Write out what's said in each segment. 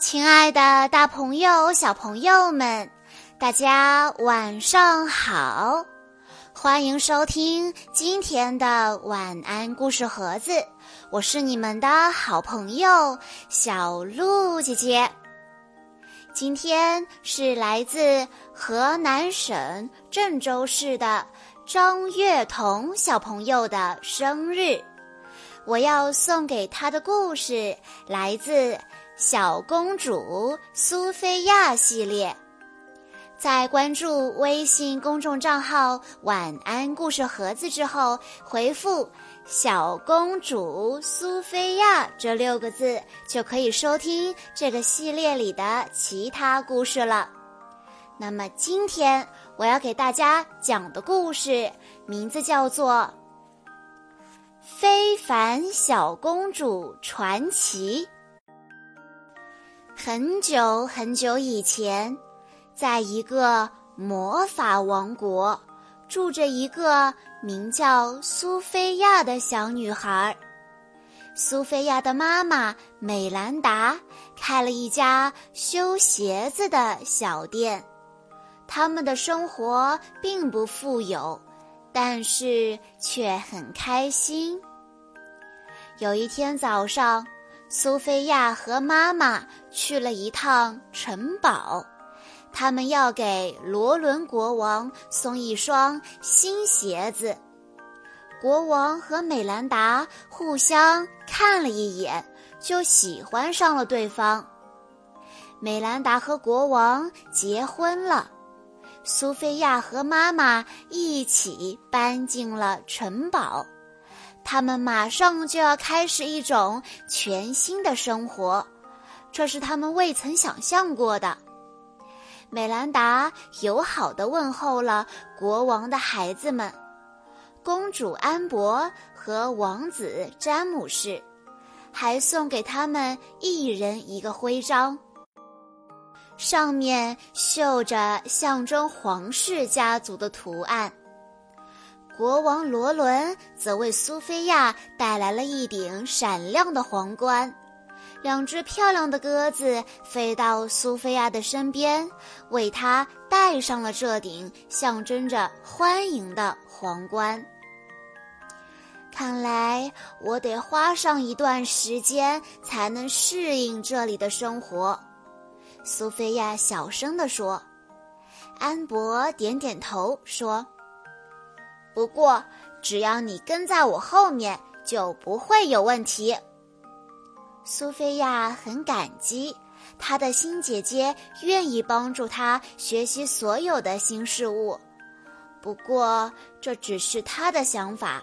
亲爱的，大朋友、小朋友们，大家晚上好！欢迎收听今天的晚安故事盒子，我是你们的好朋友小鹿姐姐。今天是来自河南省郑州市的张月彤小朋友的生日。我要送给他的故事来自《小公主苏菲亚》系列。在关注微信公众账号“晚安故事盒子”之后，回复“小公主苏菲亚”这六个字，就可以收听这个系列里的其他故事了。那么今天我要给大家讲的故事名字叫做。非凡小公主传奇。很久很久以前，在一个魔法王国，住着一个名叫苏菲亚的小女孩。苏菲亚的妈妈美兰达开了一家修鞋子的小店，他们的生活并不富有，但是却很开心。有一天早上，苏菲亚和妈妈去了一趟城堡，他们要给罗伦国王送一双新鞋子。国王和美兰达互相看了一眼，就喜欢上了对方。美兰达和国王结婚了，苏菲亚和妈妈一起搬进了城堡。他们马上就要开始一种全新的生活，这是他们未曾想象过的。美兰达友好的问候了国王的孩子们，公主安博和王子詹姆士，还送给他们一人一个徽章，上面绣着象征皇室家族的图案。国王罗伦则为苏菲亚带来了一顶闪亮的皇冠，两只漂亮的鸽子飞到苏菲亚的身边，为她戴上了这顶象征着欢迎的皇冠。看来我得花上一段时间才能适应这里的生活，苏菲亚小声地说。安博点点头说。不过，只要你跟在我后面，就不会有问题。苏菲亚很感激她的新姐姐愿意帮助她学习所有的新事物。不过，这只是她的想法。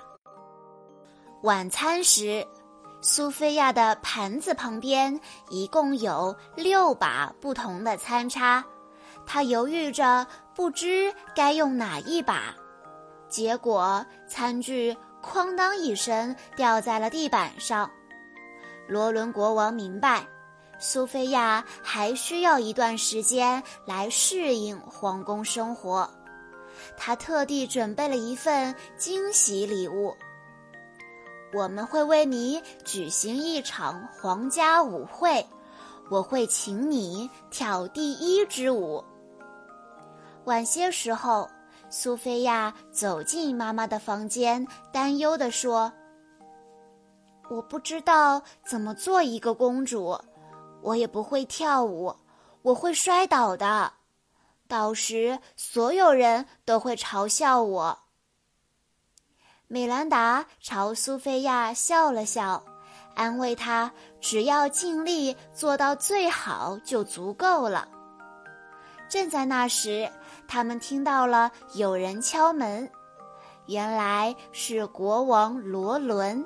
晚餐时，苏菲亚的盘子旁边一共有六把不同的餐叉，她犹豫着，不知该用哪一把。结果，餐具“哐当”一声掉在了地板上。罗伦国王明白，苏菲亚还需要一段时间来适应皇宫生活。他特地准备了一份惊喜礼物。我们会为你举行一场皇家舞会，我会请你跳第一支舞。晚些时候。苏菲亚走进妈妈的房间，担忧地说：“我不知道怎么做一个公主，我也不会跳舞，我会摔倒的，到时所有人都会嘲笑我。”美兰达朝苏菲亚笑了笑，安慰她：“只要尽力做到最好就足够了。”正在那时。他们听到了有人敲门，原来是国王罗伦，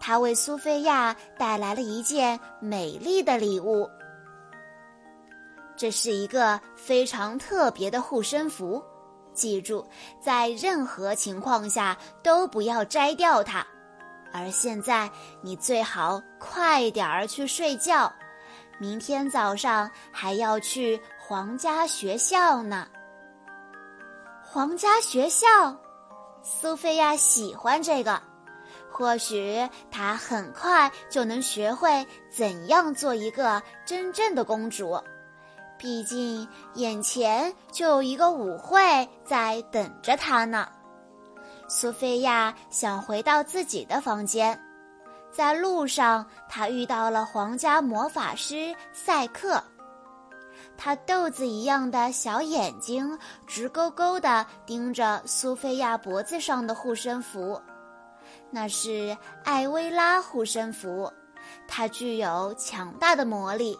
他为苏菲亚带来了一件美丽的礼物。这是一个非常特别的护身符，记住，在任何情况下都不要摘掉它。而现在，你最好快点儿去睡觉，明天早上还要去皇家学校呢。皇家学校，苏菲亚喜欢这个。或许她很快就能学会怎样做一个真正的公主。毕竟眼前就有一个舞会在等着她呢。苏菲亚想回到自己的房间，在路上，她遇到了皇家魔法师赛克。他豆子一样的小眼睛直勾勾地盯着苏菲亚脖子上的护身符，那是艾薇拉护身符，它具有强大的魔力。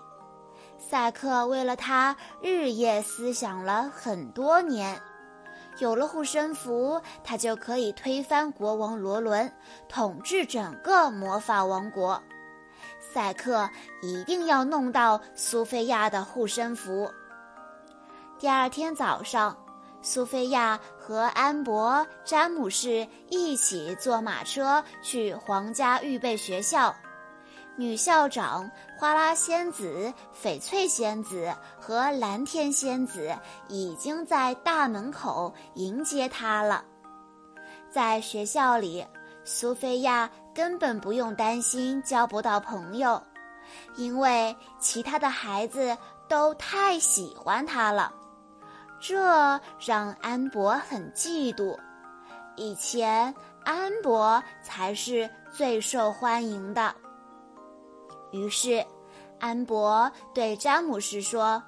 赛克为了它日夜思想了很多年，有了护身符，他就可以推翻国王罗伦，统治整个魔法王国。赛克一定要弄到苏菲亚的护身符。第二天早上，苏菲亚和安博、詹姆士一起坐马车去皇家预备学校。女校长花拉仙子、翡翠仙子和蓝天仙子已经在大门口迎接她了。在学校里，苏菲亚。根本不用担心交不到朋友，因为其他的孩子都太喜欢他了，这让安博很嫉妒。以前安博才是最受欢迎的。于是，安博对詹姆士说：“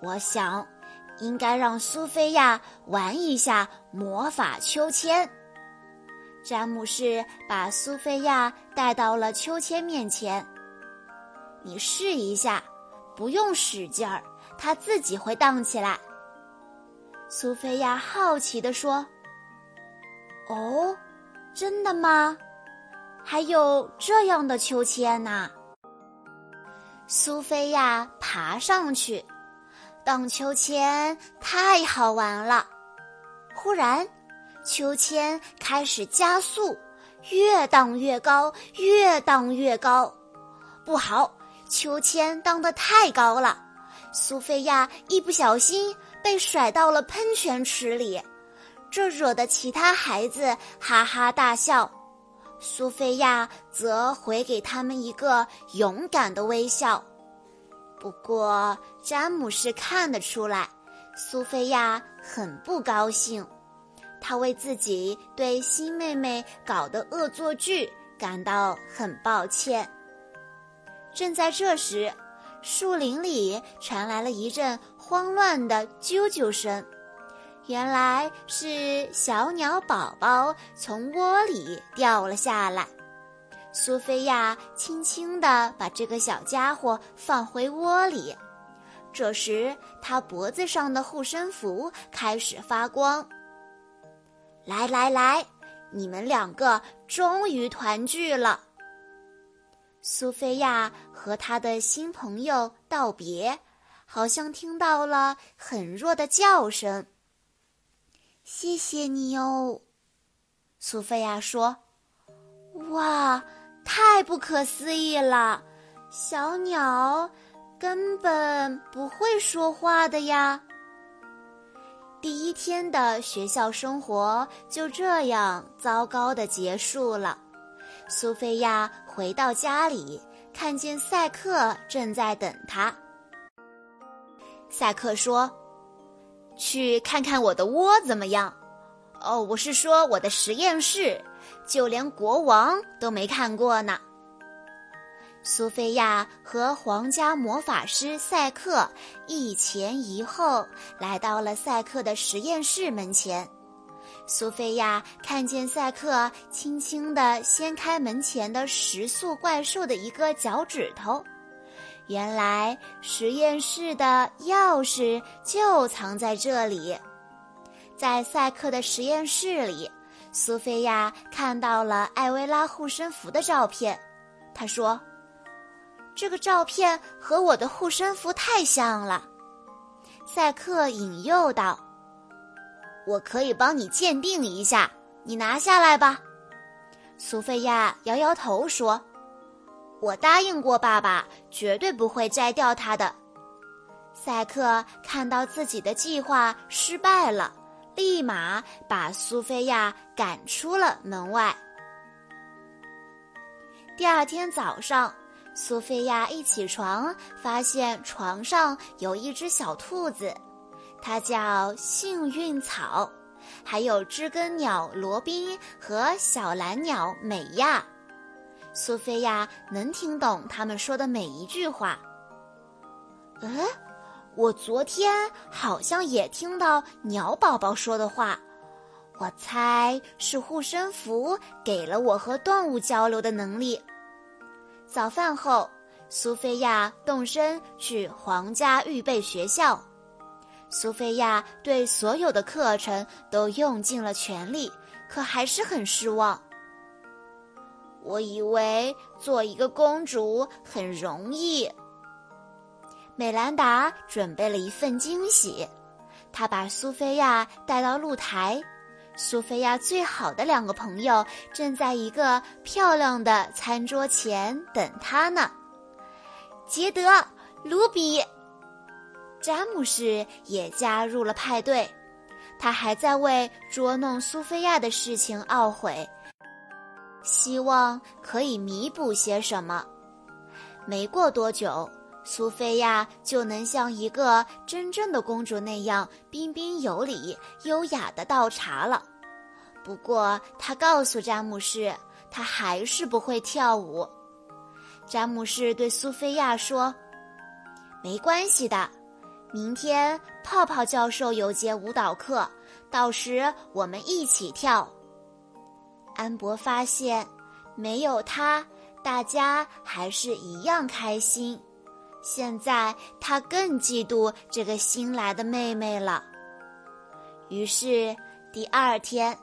我想，应该让苏菲亚玩一下魔法秋千。”詹姆士把苏菲亚带到了秋千面前。你试一下，不用使劲儿，它自己会荡起来。苏菲亚好奇地说：“哦，真的吗？还有这样的秋千呢？”苏菲亚爬上去，荡秋千太好玩了。忽然。秋千开始加速，越荡越高，越荡越高。不好，秋千荡得太高了，苏菲亚一不小心被甩到了喷泉池里，这惹得其他孩子哈哈大笑。苏菲亚则回给他们一个勇敢的微笑。不过，詹姆士看得出来，苏菲亚很不高兴。他为自己对新妹妹搞的恶作剧感到很抱歉。正在这时，树林里传来了一阵慌乱的啾啾声，原来是小鸟宝宝从窝里掉了下来。苏菲亚轻轻地把这个小家伙放回窝里，这时他脖子上的护身符开始发光。来来来，你们两个终于团聚了。苏菲亚和她的新朋友道别，好像听到了很弱的叫声。谢谢你哦，苏菲亚说。哇，太不可思议了！小鸟根本不会说话的呀。第一天的学校生活就这样糟糕的结束了。苏菲亚回到家里，看见赛克正在等她。赛克说：“去看看我的窝怎么样？哦，我是说我的实验室，就连国王都没看过呢。”苏菲亚和皇家魔法师赛克一前一后来到了赛克的实验室门前。苏菲亚看见赛克轻轻地掀开门前的食素怪兽的一个脚趾头，原来实验室的钥匙就藏在这里。在赛克的实验室里，苏菲亚看到了艾薇拉护身符的照片，她说。这个照片和我的护身符太像了，赛克引诱道：“我可以帮你鉴定一下，你拿下来吧。”苏菲亚摇摇头说：“我答应过爸爸，绝对不会摘掉它的。”赛克看到自己的计划失败了，立马把苏菲亚赶出了门外。第二天早上，苏菲亚一起床，发现床上有一只小兔子，它叫幸运草，还有知更鸟罗宾和小蓝鸟美亚。苏菲亚能听懂他们说的每一句话。嗯，我昨天好像也听到鸟宝宝说的话，我猜是护身符给了我和动物交流的能力。早饭后，苏菲亚动身去皇家预备学校。苏菲亚对所有的课程都用尽了全力，可还是很失望。我以为做一个公主很容易。美兰达准备了一份惊喜，她把苏菲亚带到露台。苏菲亚最好的两个朋友正在一个漂亮的餐桌前等她呢。杰德、卢比、詹姆士也加入了派对，他还在为捉弄苏菲亚的事情懊悔。希望可以弥补些什么。没过多久，苏菲亚就能像一个真正的公主那样彬彬有礼、优雅的倒茶了。不过，她告诉詹姆士，她还是不会跳舞。詹姆士对苏菲亚说：“没关系的，明天泡泡教授有节舞蹈课，到时我们一起跳。”安博发现，没有他，大家还是一样开心。现在他更嫉妒这个新来的妹妹了。于是第二天，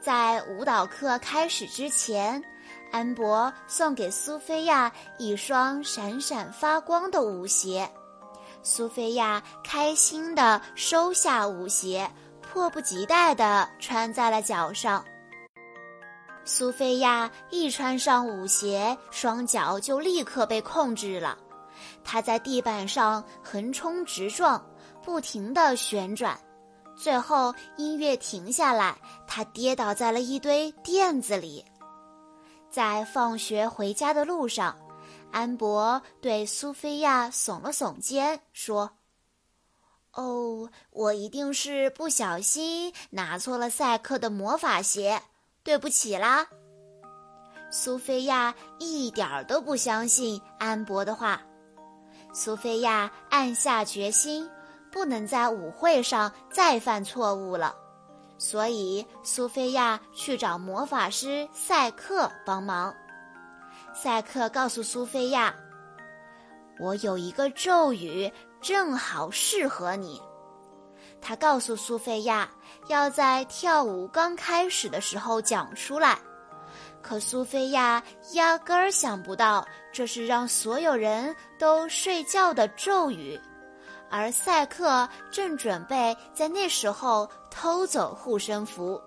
在舞蹈课开始之前，安博送给苏菲亚一双闪闪发光的舞鞋。苏菲亚开心地收下舞鞋，迫不及待地穿在了脚上。苏菲亚一穿上舞鞋，双脚就立刻被控制了。他在地板上横冲直撞，不停地旋转。最后，音乐停下来，他跌倒在了一堆垫子里。在放学回家的路上，安博对苏菲亚耸了耸肩，说：“哦，我一定是不小心拿错了赛克的魔法鞋。”对不起啦，苏菲亚一点儿都不相信安博的话。苏菲亚暗下决心，不能在舞会上再犯错误了，所以苏菲亚去找魔法师赛克帮忙。赛克告诉苏菲亚：“我有一个咒语，正好适合你。”他告诉苏菲亚，要在跳舞刚开始的时候讲出来。可苏菲亚压根儿想不到，这是让所有人都睡觉的咒语，而赛克正准备在那时候偷走护身符。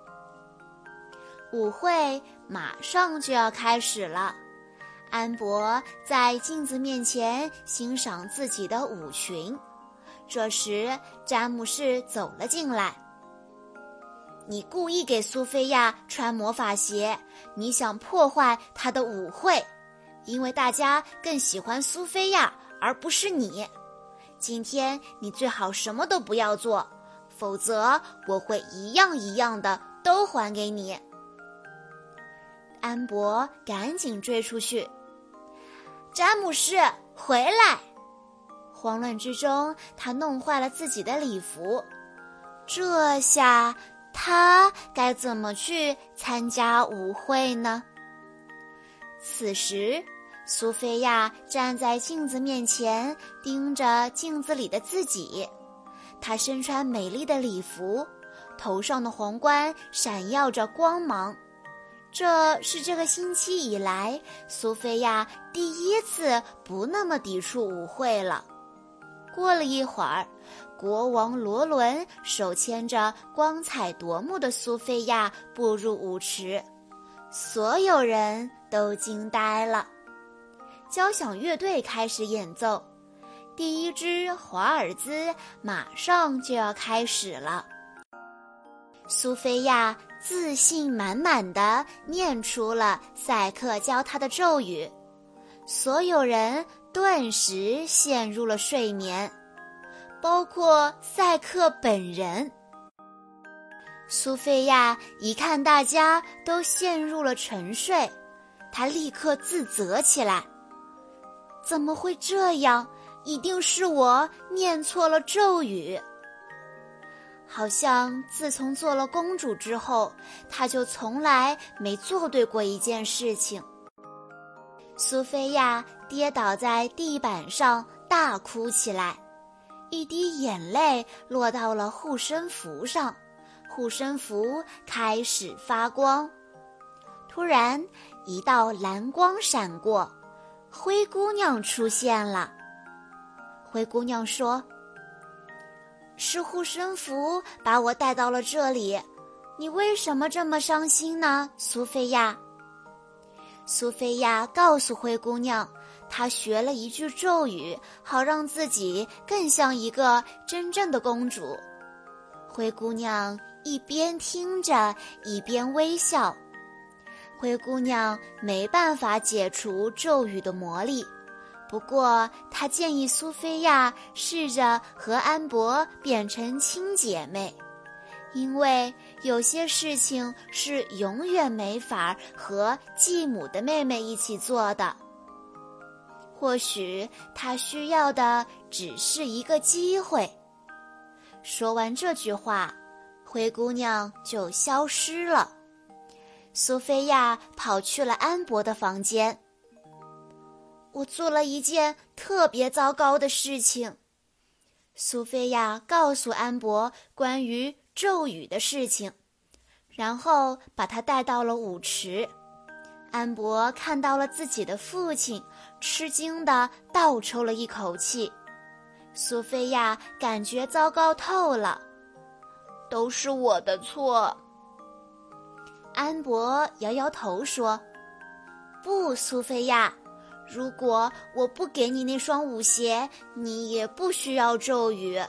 舞会马上就要开始了，安博在镜子面前欣赏自己的舞裙。这时，詹姆士走了进来。你故意给苏菲亚穿魔法鞋，你想破坏她的舞会，因为大家更喜欢苏菲亚而不是你。今天你最好什么都不要做，否则我会一样一样的都还给你。安博赶紧追出去，詹姆士回来。慌乱之中，他弄坏了自己的礼服。这下他该怎么去参加舞会呢？此时，苏菲亚站在镜子面前，盯着镜子里的自己。她身穿美丽的礼服，头上的皇冠闪耀着光芒。这是这个星期以来，苏菲亚第一次不那么抵触舞会了。过了一会儿，国王罗伦手牵着光彩夺目的苏菲亚步入舞池，所有人都惊呆了。交响乐队开始演奏，第一支华尔兹马上就要开始了。苏菲亚自信满满的念出了赛克教她的咒语，所有人顿时陷入了睡眠，包括赛克本人。苏菲亚一看大家都陷入了沉睡，她立刻自责起来：“怎么会这样？一定是我念错了咒语。”好像自从做了公主之后，她就从来没做对过一件事情。苏菲亚跌倒在地板上，大哭起来，一滴眼泪落到了护身符上，护身符开始发光。突然，一道蓝光闪过，灰姑娘出现了。灰姑娘说。是护身符把我带到了这里，你为什么这么伤心呢，苏菲亚？苏菲亚告诉灰姑娘，她学了一句咒语，好让自己更像一个真正的公主。灰姑娘一边听着，一边微笑。灰姑娘没办法解除咒语的魔力。不过，他建议苏菲亚试着和安博变成亲姐妹，因为有些事情是永远没法和继母的妹妹一起做的。或许他需要的只是一个机会。说完这句话，灰姑娘就消失了。苏菲亚跑去了安博的房间。我做了一件特别糟糕的事情。苏菲亚告诉安博关于咒语的事情，然后把他带到了舞池。安博看到了自己的父亲，吃惊的倒抽了一口气。苏菲亚感觉糟糕透了，都是我的错。安博摇摇头说：“不，苏菲亚。”如果我不给你那双舞鞋，你也不需要咒语。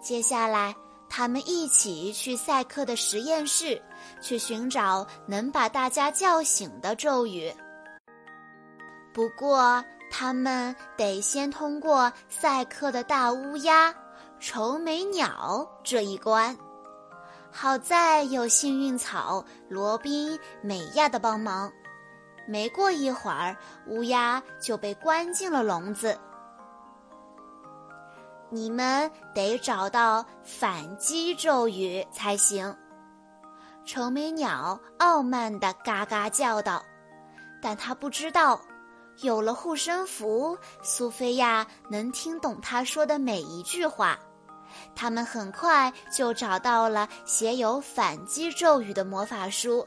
接下来，他们一起去赛克的实验室，去寻找能把大家叫醒的咒语。不过，他们得先通过赛克的大乌鸦、愁眉鸟这一关。好在有幸运草罗宾、美亚的帮忙。没过一会儿，乌鸦就被关进了笼子。你们得找到反击咒语才行。愁眉鸟傲慢地嘎嘎叫道，但他不知道，有了护身符，苏菲亚能听懂他说的每一句话。他们很快就找到了写有反击咒语的魔法书。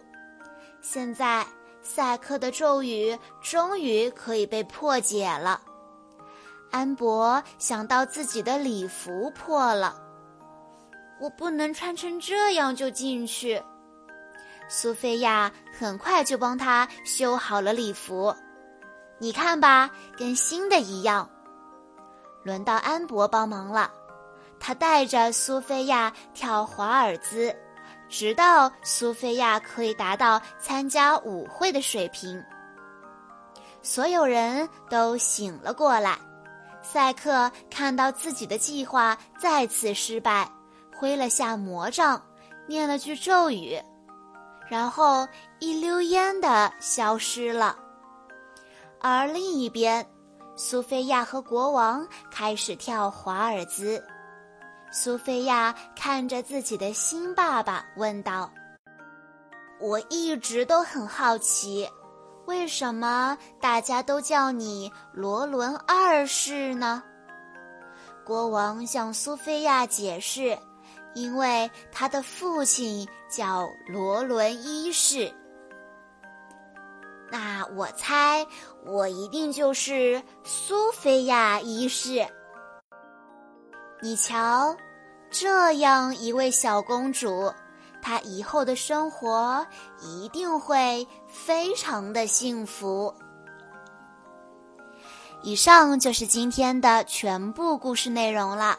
现在。赛克的咒语终于可以被破解了。安博想到自己的礼服破了，我不能穿成这样就进去。苏菲亚很快就帮他修好了礼服，你看吧，跟新的一样。轮到安博帮忙了，他带着苏菲亚跳华尔兹。直到苏菲亚可以达到参加舞会的水平，所有人都醒了过来。赛克看到自己的计划再次失败，挥了下魔杖，念了句咒语，然后一溜烟的消失了。而另一边，苏菲亚和国王开始跳华尔兹。苏菲亚看着自己的新爸爸，问道：“我一直都很好奇，为什么大家都叫你罗伦二世呢？”国王向苏菲亚解释：“因为他的父亲叫罗伦一世。”那我猜，我一定就是苏菲亚一世。你瞧。这样一位小公主，她以后的生活一定会非常的幸福。以上就是今天的全部故事内容了。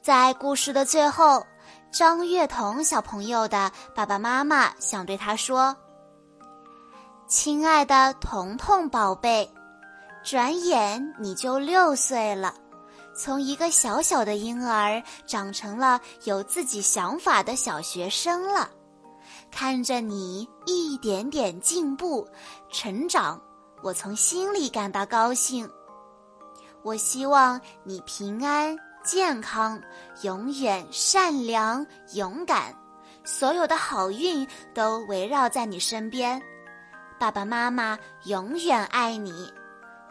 在故事的最后，张月彤小朋友的爸爸妈妈想对他说：“亲爱的彤彤宝贝，转眼你就六岁了，从一个小小的婴儿长成了有自己想法的小学生了。看着你一点点进步、成长，我从心里感到高兴。我希望你平安。”健康，永远善良勇敢，所有的好运都围绕在你身边。爸爸妈妈永远爱你，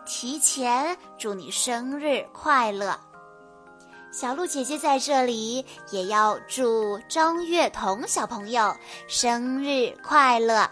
提前祝你生日快乐。小鹿姐姐在这里也要祝张月彤小朋友生日快乐。